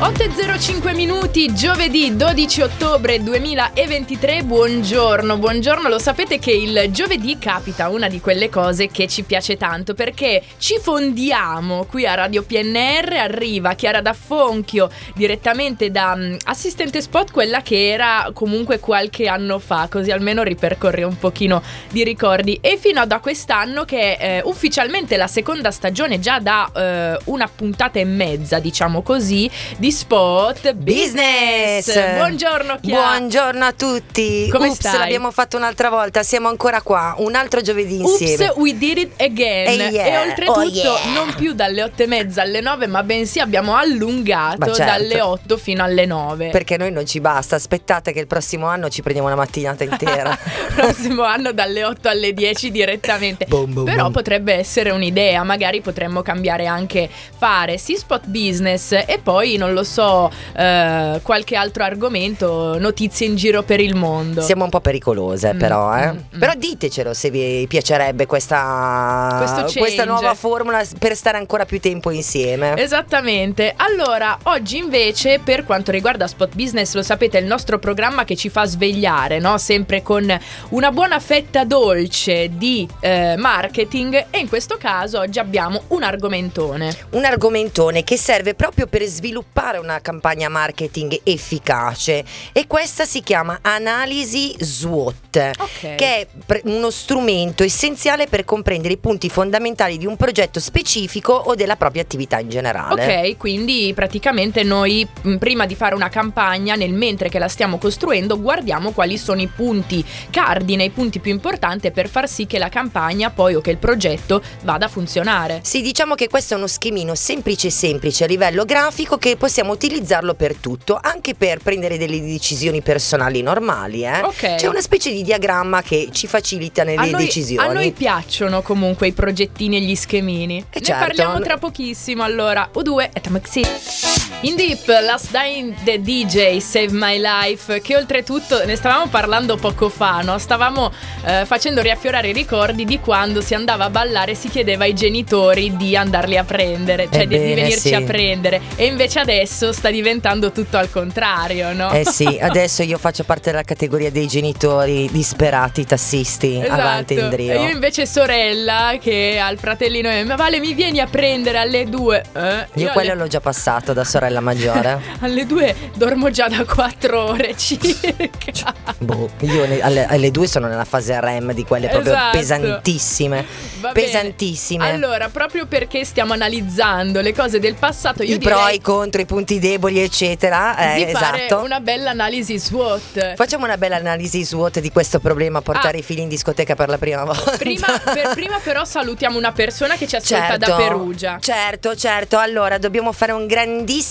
8.05 minuti, giovedì 12 ottobre 2023, buongiorno, buongiorno, lo sapete che il giovedì capita una di quelle cose che ci piace tanto perché ci fondiamo qui a Radio PNR, arriva Chiara D'Affonchio direttamente da um, assistente spot, quella che era comunque qualche anno fa, così almeno ripercorre un pochino di ricordi. E fino a da quest'anno che è eh, ufficialmente la seconda stagione già da eh, una puntata e mezza, diciamo così, di Spot Business. Buongiorno Chiara. Buongiorno a tutti. Come Ups, stai? l'abbiamo fatto un'altra volta, siamo ancora qua, un altro giovedì insieme. Oops, we did it again. Eh, yeah. E oltretutto Oh, yeah. non più dalle 8 e mezza alle 9, ma bensì abbiamo allungato certo. dalle 8 fino alle 9. Perché noi non ci basta, aspettate che il prossimo anno ci prendiamo una mattinata intera. Prossimo anno dalle 8 alle 10 direttamente. Boom, boom, Però boom. potrebbe essere un'idea, magari potremmo cambiare anche fare sì spot business e poi non lo so, eh, qualche altro argomento, notizie in giro per il mondo. Siamo un po' pericolose Mm, però, eh. mm, mm. Però ditecelo se vi piacerebbe questa, questa nuova formula per stare ancora più tempo insieme. Esattamente. Allora, oggi invece per quanto riguarda Spot Business, lo sapete, è il nostro programma che ci fa svegliare, no? Sempre con una buona fetta dolce di eh, marketing e in questo caso oggi abbiamo un argomentone. Un argomentone che serve proprio per sviluppare una campagna marketing efficace e questa si chiama analisi SWOT. Ok. che è pre- uno strumento essenziale per comprendere i punti fondamentali di un progetto specifico o della propria attività in generale. Ok, quindi praticamente noi prima di fare una campagna, nel mentre che la stiamo costruendo, guardiamo quali sono i punti cardine, i punti più importanti per far sì che la campagna poi o che il progetto vada a funzionare. Sì, diciamo che questo è uno schemino semplice semplice a livello grafico che possiamo utilizzarlo per tutto, anche per prendere delle decisioni personali normali. Eh? Ok. C'è una specie di diagramma che ci facilita nelle A noi, decisioni. a noi piacciono comunque i progettini e gli schemini. Eh ne certo. parliamo tra pochissimo allora. U2 e Tamaxi. In Deep, Last Dying the DJ Save My Life, che oltretutto ne stavamo parlando poco fa, no? Stavamo eh, facendo riaffiorare i ricordi di quando si andava a ballare e si chiedeva ai genitori di andarli a prendere, cioè di- di, Ebbene, venirci sì. a prendere. E invece adesso sta diventando tutto al contrario, no? Eh sì, adesso io faccio parte della categoria dei genitori disperati tassisti. Avanti Esatto. Indrio. E io invece sorella che ha il fratellino e ma Vale mi vieni a prendere alle due. Eh, Io quello alle... l'ho già passato da sorella maggiore. alle due dormo già da quattro ore circa. boh, io alle, alle due sono nella fase REM di quelle proprio Esatto. pesantissime. Va bene. pesantissime. Allora, proprio perché stiamo analizzando le cose del passato, io I pro, i contro, i punti deboli, eccetera. Eh, di fare esatto. una bella analisi SWOT. Facciamo una bella analisi SWOT di questo problema, portare Ah. i figli in discoteca per la prima volta. Prima, per- prima però salutiamo una persona che ci ascolta Certo, da Perugia. Certo, certo. Allora, dobbiamo fare un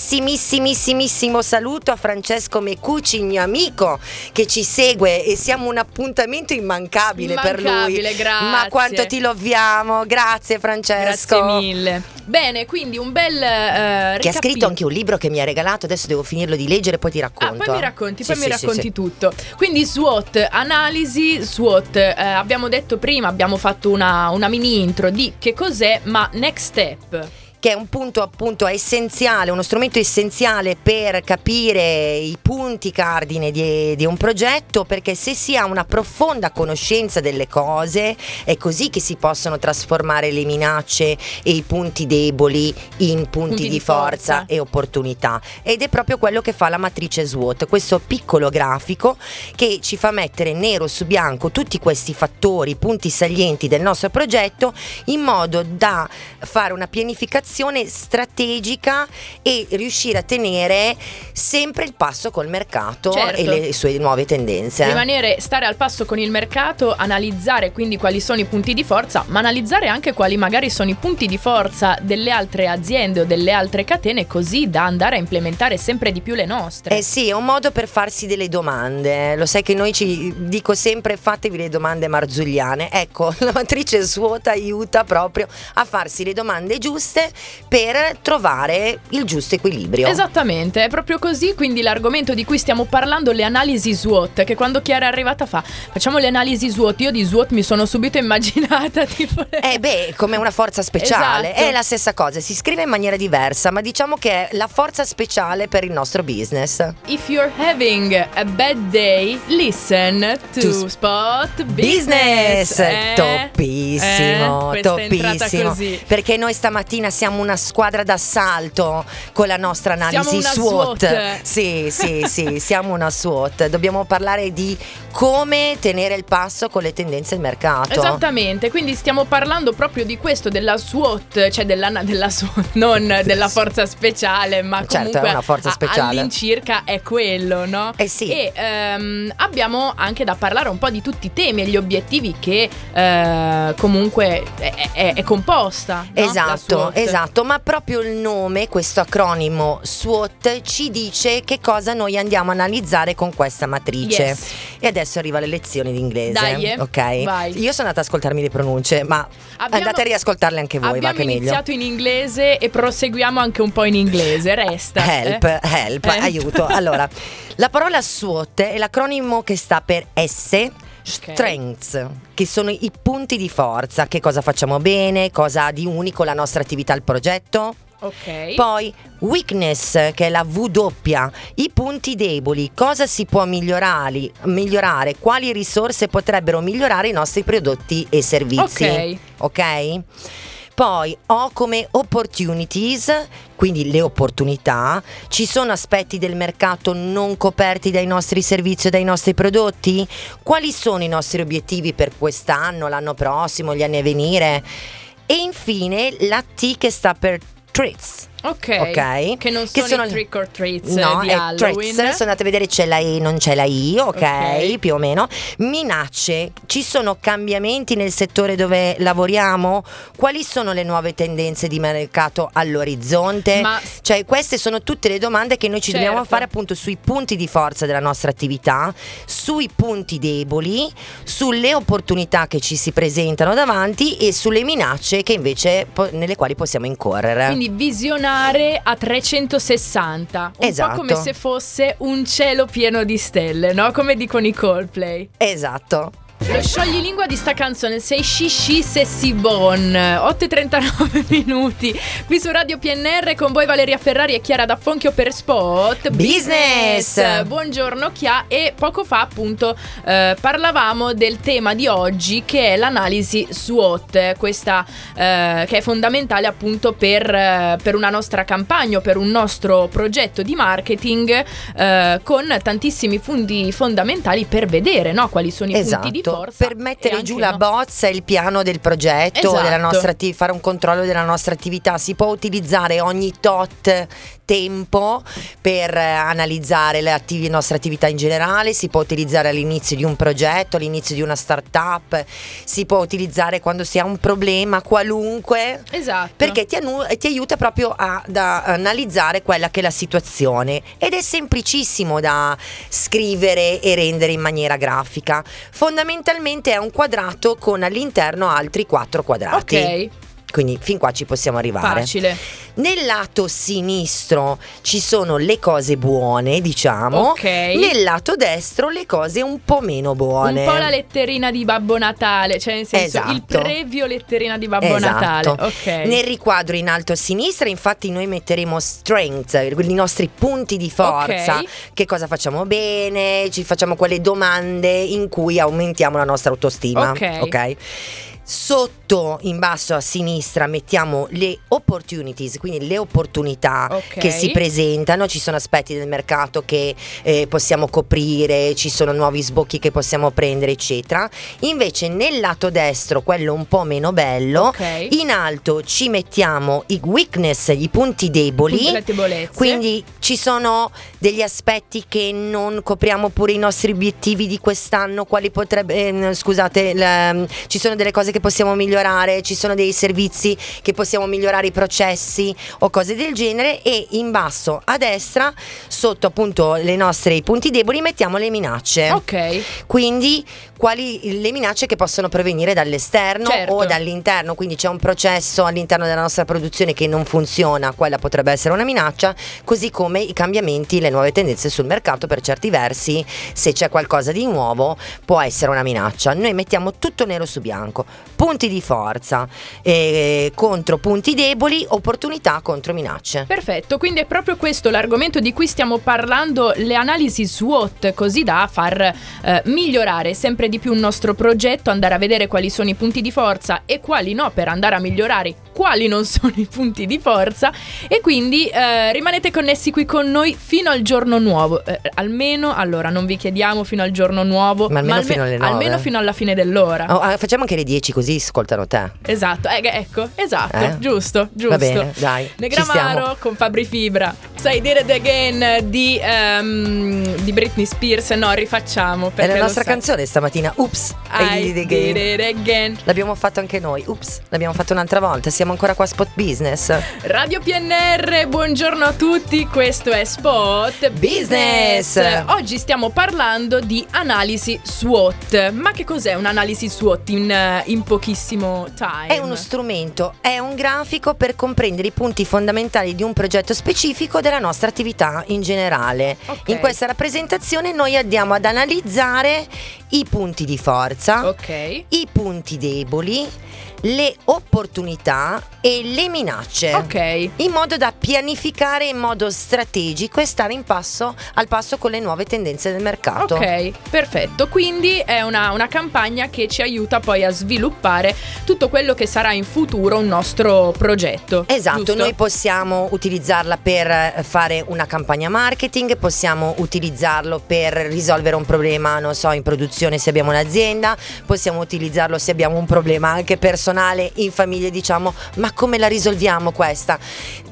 grandissimissimo saluto a Francesco Mecucci, mio amico, che ci segue e siamo un appuntamento immancabile, per lui. Immancabile, grazie. Ma quanto ti loviamo. Grazie Francesco. Grazie mille. Bene, quindi un bel eh, Che ha scritto anche un libro che mi ha regalato, adesso devo finirlo di leggere, poi ti Ah, racconto. poi mi racconti, Sì, poi mi sì, sì, racconti sì. tutto. Quindi SWOT, analisi SWOT. Eh, abbiamo detto prima, abbiamo fatto una, una mini intro di che cos'è, ma next step. Che è un punto appunto essenziale, uno strumento essenziale per capire i punti cardine di, di un progetto, perché se si ha una profonda conoscenza delle cose è così che si possono trasformare le minacce e i punti deboli in punti, Punti di, di forza, forza. e opportunità. Ed è proprio quello che fa la matrice SWOT, questo piccolo grafico che ci fa mettere nero su bianco tutti questi fattori, punti salienti del nostro progetto in modo da fare una pianificazione strategica e riuscire a tenere sempre il passo col mercato Certo. e le sue nuove tendenze. Rimanere, stare al passo con il mercato, analizzare quindi quali sono i punti di forza, ma analizzare anche quali magari sono i punti di forza delle altre aziende o delle altre catene, così da andare a implementare sempre di più le nostre. Eh sì, è un modo per farsi delle domande. Lo sai che noi ci dico sempre fatevi le domande marzulliane. Ecco, la matrice SWOT aiuta proprio a farsi le domande giuste per trovare il giusto equilibrio. Esattamente, è proprio così. quindi l'argomento di cui stiamo parlando, le analisi SWOT, che quando Chiara è arrivata fa, facciamo le analisi SWOT, io di SWOT mi sono subito immaginata tipo... Eh beh, come una forza speciale, Esatto. è la stessa cosa, si scrive in maniera diversa, ma diciamo che è la forza speciale per il nostro business. If you're having a bad day, listen to, To Spot Business, Business. Eh? Toppissimo, Eh, è così. Perché noi stamattina siamo una squadra d'assalto con la nostra analisi SWOT. SWOT. Sì, sì, sì, siamo una SWOT. Dobbiamo parlare di come tenere il passo con le tendenze del mercato. Esattamente, quindi stiamo parlando proprio di questo, della SWOT, cioè della, della SWOT, non della forza speciale, ma Certo, è comunque una forza speciale. all'incirca è quello, no? Eh sì. E ehm, abbiamo anche da parlare un po' di tutti i temi e gli obiettivi che eh, comunque è, è- è composta. no? Esatto, esatto, ma proprio il nome, questo acronimo SWOT, ci dice che cosa noi andiamo a analizzare con questa matrice. Yes. E adesso arriva le lezioni di inglese. Dai, eh. ok? Vai. Io sono andata ad ascoltarmi le pronunce, ma Abbiamo- andate a riascoltarle anche voi, va Abbiamo che meglio. iniziato in inglese e proseguiamo anche un po' in inglese, resta. Help, eh. help, Eh. aiuto. Allora, la parola SWOT è l'acronimo che sta per S. Strengths, che sono i punti di forza, che cosa facciamo bene, cosa ha di unico la nostra attività, il progetto. Ok. Poi weakness, che è la W doppia, i punti deboli, cosa si può migliorare, migliorare, quali risorse potrebbero migliorare i nostri prodotti e servizi. Ok. Ok? Poi ho come opportunities, quindi le opportunità, ci sono aspetti del mercato non coperti dai nostri servizi o dai nostri prodotti? Quali sono i nostri obiettivi per quest'anno, l'anno prossimo, gli anni a venire? E infine la T che sta per treats. Ok. Ok. Che non Che sono, sono i le- trick or treats No, di Halloween. threats. Sono andate a vedere c'è la E, non c'è la I, ok, più o meno. Minacce, ci sono cambiamenti nel settore dove lavoriamo? Quali sono le nuove tendenze di mercato all'orizzonte? Ma- Cioè, queste sono tutte le domande che noi ci Certo. dobbiamo fare appunto sui punti di forza della nostra attività, sui punti deboli, sulle opportunità che ci si presentano davanti e sulle minacce che invece nelle quali possiamo incorrere. Quindi visionare a 360, un Esatto. po' come se fosse un cielo pieno di stelle, no? Come dicono i Coldplay. Esatto. Lo scioglilingua di sta canzone sei Shishi se si bon. 8.39 minuti Qui su Radio PNR con voi Valeria Ferrari e Chiara D'Affonchio per Spot Business. Buongiorno Chia e poco fa appunto eh, parlavamo del tema di oggi che è l'analisi SWOT Questa eh, che è fondamentale appunto per, eh, per una nostra campagna per un nostro progetto di marketing eh, Con tantissimi punti fondamentali per vedere no, quali sono i punti di Esatto, forza per mettere giù la no. bozza e il piano del progetto, Esatto. della nostra atti- fare un controllo della nostra attività. Si può utilizzare ogni tot tempo per eh, analizzare le attivi- nostre attività in generale, si può utilizzare all'inizio di un progetto, all'inizio di una startup, si può utilizzare quando si ha un problema qualunque. Esatto. Perché ti, annu- ti aiuta proprio a- da analizzare quella che è la situazione ed è semplicissimo da scrivere e rendere in maniera grafica. Fondamentalmente è un quadrato con all'interno altri quattro quadrati. Ok, Quindi fin qua ci possiamo arrivare. facile. Nel lato sinistro ci sono le cose buone, diciamo. Ok. Nel lato destro le cose un po' meno buone. Un po' la letterina di Babbo Natale, cioè nel senso il Esatto. previo letterina di Babbo Esatto. Natale. Ok. Nel riquadro in alto a sinistra, infatti, noi metteremo strength, i nostri punti di forza. Ok. Che cosa facciamo bene? Ci facciamo quelle domande in cui aumentiamo la nostra autostima. Ok. Sotto in basso a sinistra mettiamo le opportunities, quindi le opportunità Ok. che si presentano, ci sono aspetti del mercato che eh, possiamo coprire, ci sono nuovi sbocchi che possiamo prendere, eccetera. Invece nel lato destro, quello un po' meno bello, Ok. in alto ci mettiamo i weakness, i punti deboli. Le. Quindi ci sono degli aspetti che non copriamo pure i nostri obiettivi di quest'anno, quali potrebbe ehm, scusate, la- ci sono delle cose che che possiamo migliorare, ci sono dei servizi che possiamo migliorare i processi o cose del genere e in basso a destra, sotto appunto le nostre i punti deboli, mettiamo le minacce. Ok. Quindi quali le minacce che possono provenire dall'esterno Certo. o dall'interno, quindi c'è un processo all'interno della nostra produzione che non funziona, quella potrebbe essere una minaccia, così come i cambiamenti, le nuove tendenze sul mercato per certi versi, se c'è qualcosa di nuovo può essere una minaccia. Noi mettiamo tutto nero su bianco, punti di forza eh, contro punti deboli, opportunità contro minacce. Perfetto, quindi è proprio questo l'argomento di cui stiamo parlando, le analisi SWOT, così da far eh, migliorare sempre di più il nostro progetto, andare a vedere quali sono i punti di forza e quali no, per andare a migliorare quali non sono i punti di forza. E quindi eh, rimanete connessi qui con noi fino al giorno nuovo. Eh, almeno, allora, non vi chiediamo fino al giorno nuovo, Ma almeno alme- fino alle nove. almeno fino alla fine dell'ora. Oh, ah, facciamo anche le 10 così ascoltano te. Esatto, eh, ecco, esatto, Eh? giusto, giusto. Va bene, dai. Negramaro con Fabri Fibra. Say Did It Again di, ehm, di Britney Spears. No, rifacciamo. È la nostra sai. canzone stamattina. Ups, I I did it again. L'abbiamo fatto anche noi. Ups, l'abbiamo fatto un'altra volta. Siamo ancora qua a Spot Business. Radio PNR, buongiorno a tutti, questo è Spot Business. Oggi stiamo parlando di analisi SWOT. Ma che cos'è un'analisi SWOT in, eh, in pochissimo time? È uno strumento, è un grafico per comprendere i punti fondamentali di un progetto specifico della nostra attività in generale. Ok. In questa rappresentazione noi andiamo ad analizzare i punti di forza, Ok. i punti deboli, le opportunità e le minacce. Ok. In modo da pianificare in modo strategico e stare in passo al passo con le nuove tendenze del mercato. Ok, perfetto. Quindi è una, una campagna che ci aiuta poi a sviluppare tutto quello che sarà in futuro un nostro progetto. Esatto, giusto? noi possiamo utilizzarla per eh, fare una campagna marketing, possiamo utilizzarlo per risolvere un problema, non so, in produzione se abbiamo un'azienda, possiamo utilizzarlo se abbiamo un problema anche personale in famiglia, diciamo, ma come la risolviamo questa?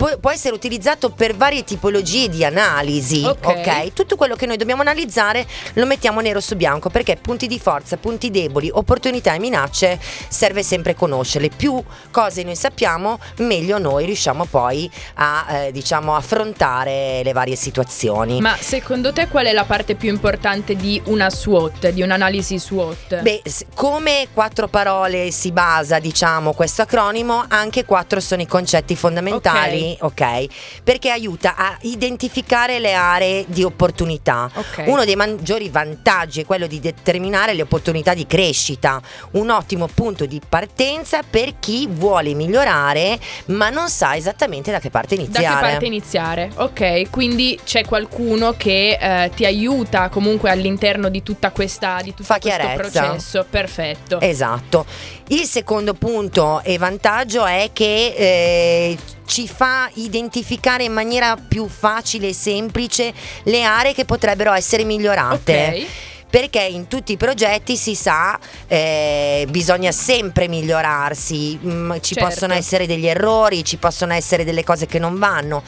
Pu- può essere utilizzato per varie tipologie di analisi, Ok. ok? Tutto quello che noi dobbiamo analizzare lo mettiamo nero su bianco perché punti di forza, punti deboli, opportunità e minacce serve sempre conoscerle. Più cose noi sappiamo, meglio noi riusciamo poi a eh, diciamo affrontare le varie situazioni. Ma secondo te qual è la parte più importante di una SWOT, di un'analisi SWOT? Beh, come quattro parole si basa, diciamo, questo acronimo, anche quattro sono i concetti fondamentali, ok? Perché aiuta a identificare le aree di opportunità. Ok. Uno dei maggiori vantaggi è quello di determinare le opportunità di crescita, un ottimo punto di partenza per chi vuole migliorare ma non sa esattamente da che parte da iniziare. che parte iniziare? Ok, quindi c'è qualcuno che eh, ti aiuta comunque all'interno di tutta questa di tutto Fa questo chiarezza. processo. Perfetto. Esatto. Il secondo punto e vantaggio è che eh, ci fa identificare in maniera più facile e semplice le aree che potrebbero essere migliorate. Ok. Perché in tutti i progetti si sa, eh, bisogna sempre migliorarsi, mm, ci Certo. possono essere degli errori, ci possono essere delle cose che non vanno.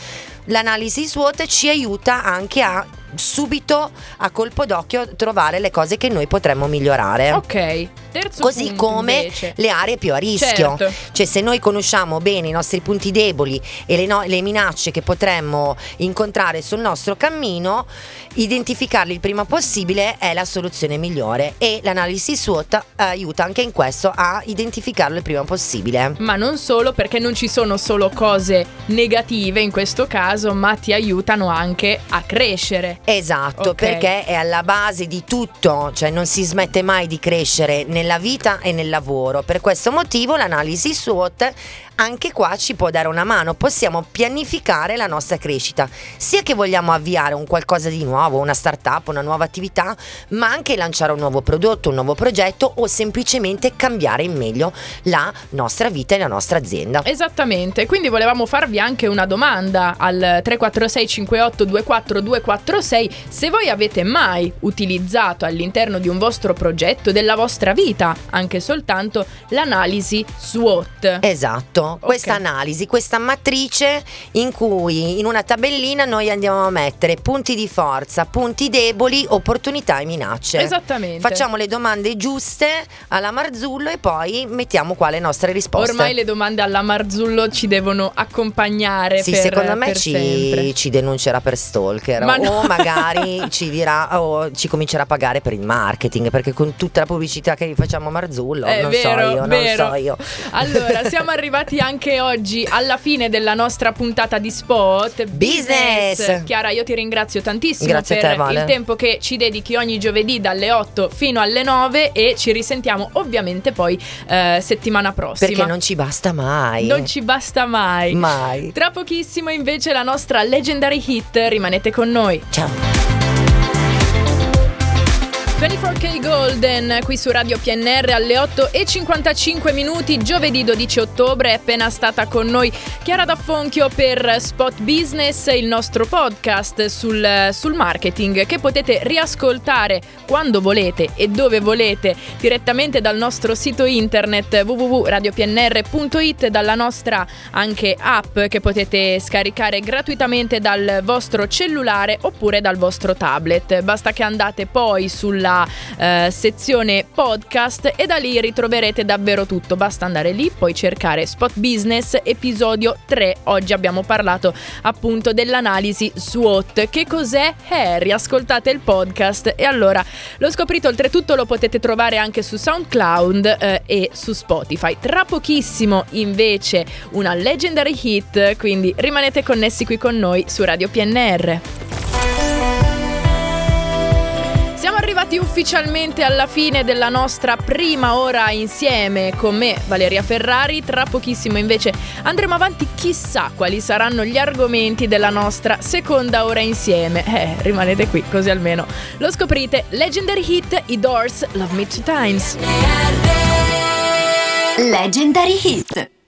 L'analisi SWOT ci aiuta anche a subito, a colpo d'occhio, trovare le cose che noi potremmo migliorare. Ok. Terzo Così come invece. le aree più a rischio. Certo. Cioè se noi conosciamo bene i nostri punti deboli e le, no- le minacce che potremmo incontrare sul nostro cammino, identificarli il prima possibile è la soluzione migliore e l'analisi SWOT aiuta anche in questo a identificarlo il prima possibile. Ma non solo perché non ci sono solo cose negative in questo caso, ma ti aiutano anche a crescere. Esatto, Ok. perché è alla base di tutto, cioè non si smette mai di crescere nella vita e nel lavoro. Per questo motivo l'analisi SWOT anche qua ci può dare una mano, possiamo pianificare la nostra crescita, sia che vogliamo avviare un qualcosa di nuovo, una startup, una nuova attività, ma anche lanciare un nuovo prodotto, un nuovo progetto o semplicemente cambiare in meglio la nostra vita e la nostra azienda. Esattamente, quindi volevamo farvi anche una domanda al 346 58 24 246 se voi avete mai utilizzato all'interno di un vostro progetto, della vostra vita, anche soltanto l'analisi SWOT. Esatto, okay. questa analisi, questa matrice in cui in una tabellina noi andiamo a mettere punti di forza, punti deboli, opportunità e minacce. Esattamente. Facciamo le domande giuste alla Marzullo e poi mettiamo qua le nostre risposte. Ormai le domande alla Marzullo ci devono accompagnare. Sì, per, secondo me ci, ci, denuncerà per stalker Ma o no. magari ci dirà o ci comincerà a pagare per il marketing perché con tutta la pubblicità che facciamo a Marzullo, È non vero, so io, vero. non so io. Allora, siamo arrivati anche oggi alla fine della nostra puntata di spot business. business. Chiara, io ti ringrazio tantissimo Grazie per te, vale. il tempo che ci dedichi ogni giovedì dalle 8 fino alle 9 e ci risentiamo ovviamente poi eh, settimana prossima. Perché non ci basta mai. Non ci basta mai. Mai. Tra pochissimo invece la nostra Legendary Hit, rimanete con noi. Ciao. 24K Golden qui su Radio PNR alle 8 e 55 minuti giovedì 12 ottobre è appena stata con noi Chiara D'Affonchio per Spot Business il nostro podcast sul, sul marketing che potete riascoltare quando volete e dove volete direttamente dal nostro sito internet www.radiopnr.it dalla nostra anche app che potete scaricare gratuitamente dal vostro cellulare oppure dal vostro tablet. Basta che andate poi sulla eh, sezione podcast e da lì ritroverete davvero tutto. Basta andare lì, poi cercare Spot Business episodio 3. Oggi abbiamo parlato appunto dell'analisi SWOT. Che cos'è? Eh, riascoltate il podcast e allora lo scoprite oltretutto lo potete trovare anche su SoundCloud eh, e su Spotify. Tra pochissimo invece una legendary hit, quindi rimanete connessi qui con noi su Radio PNR. Arrivati ufficialmente alla fine della nostra prima ora insieme con me, Valeria Ferrari. Tra pochissimo invece andremo avanti, chissà quali saranno gli argomenti della nostra seconda ora insieme. Eh, rimanete qui così almeno lo scoprite. Legendary Hit, i Doors, Love Me Two Times. Legendary Hit.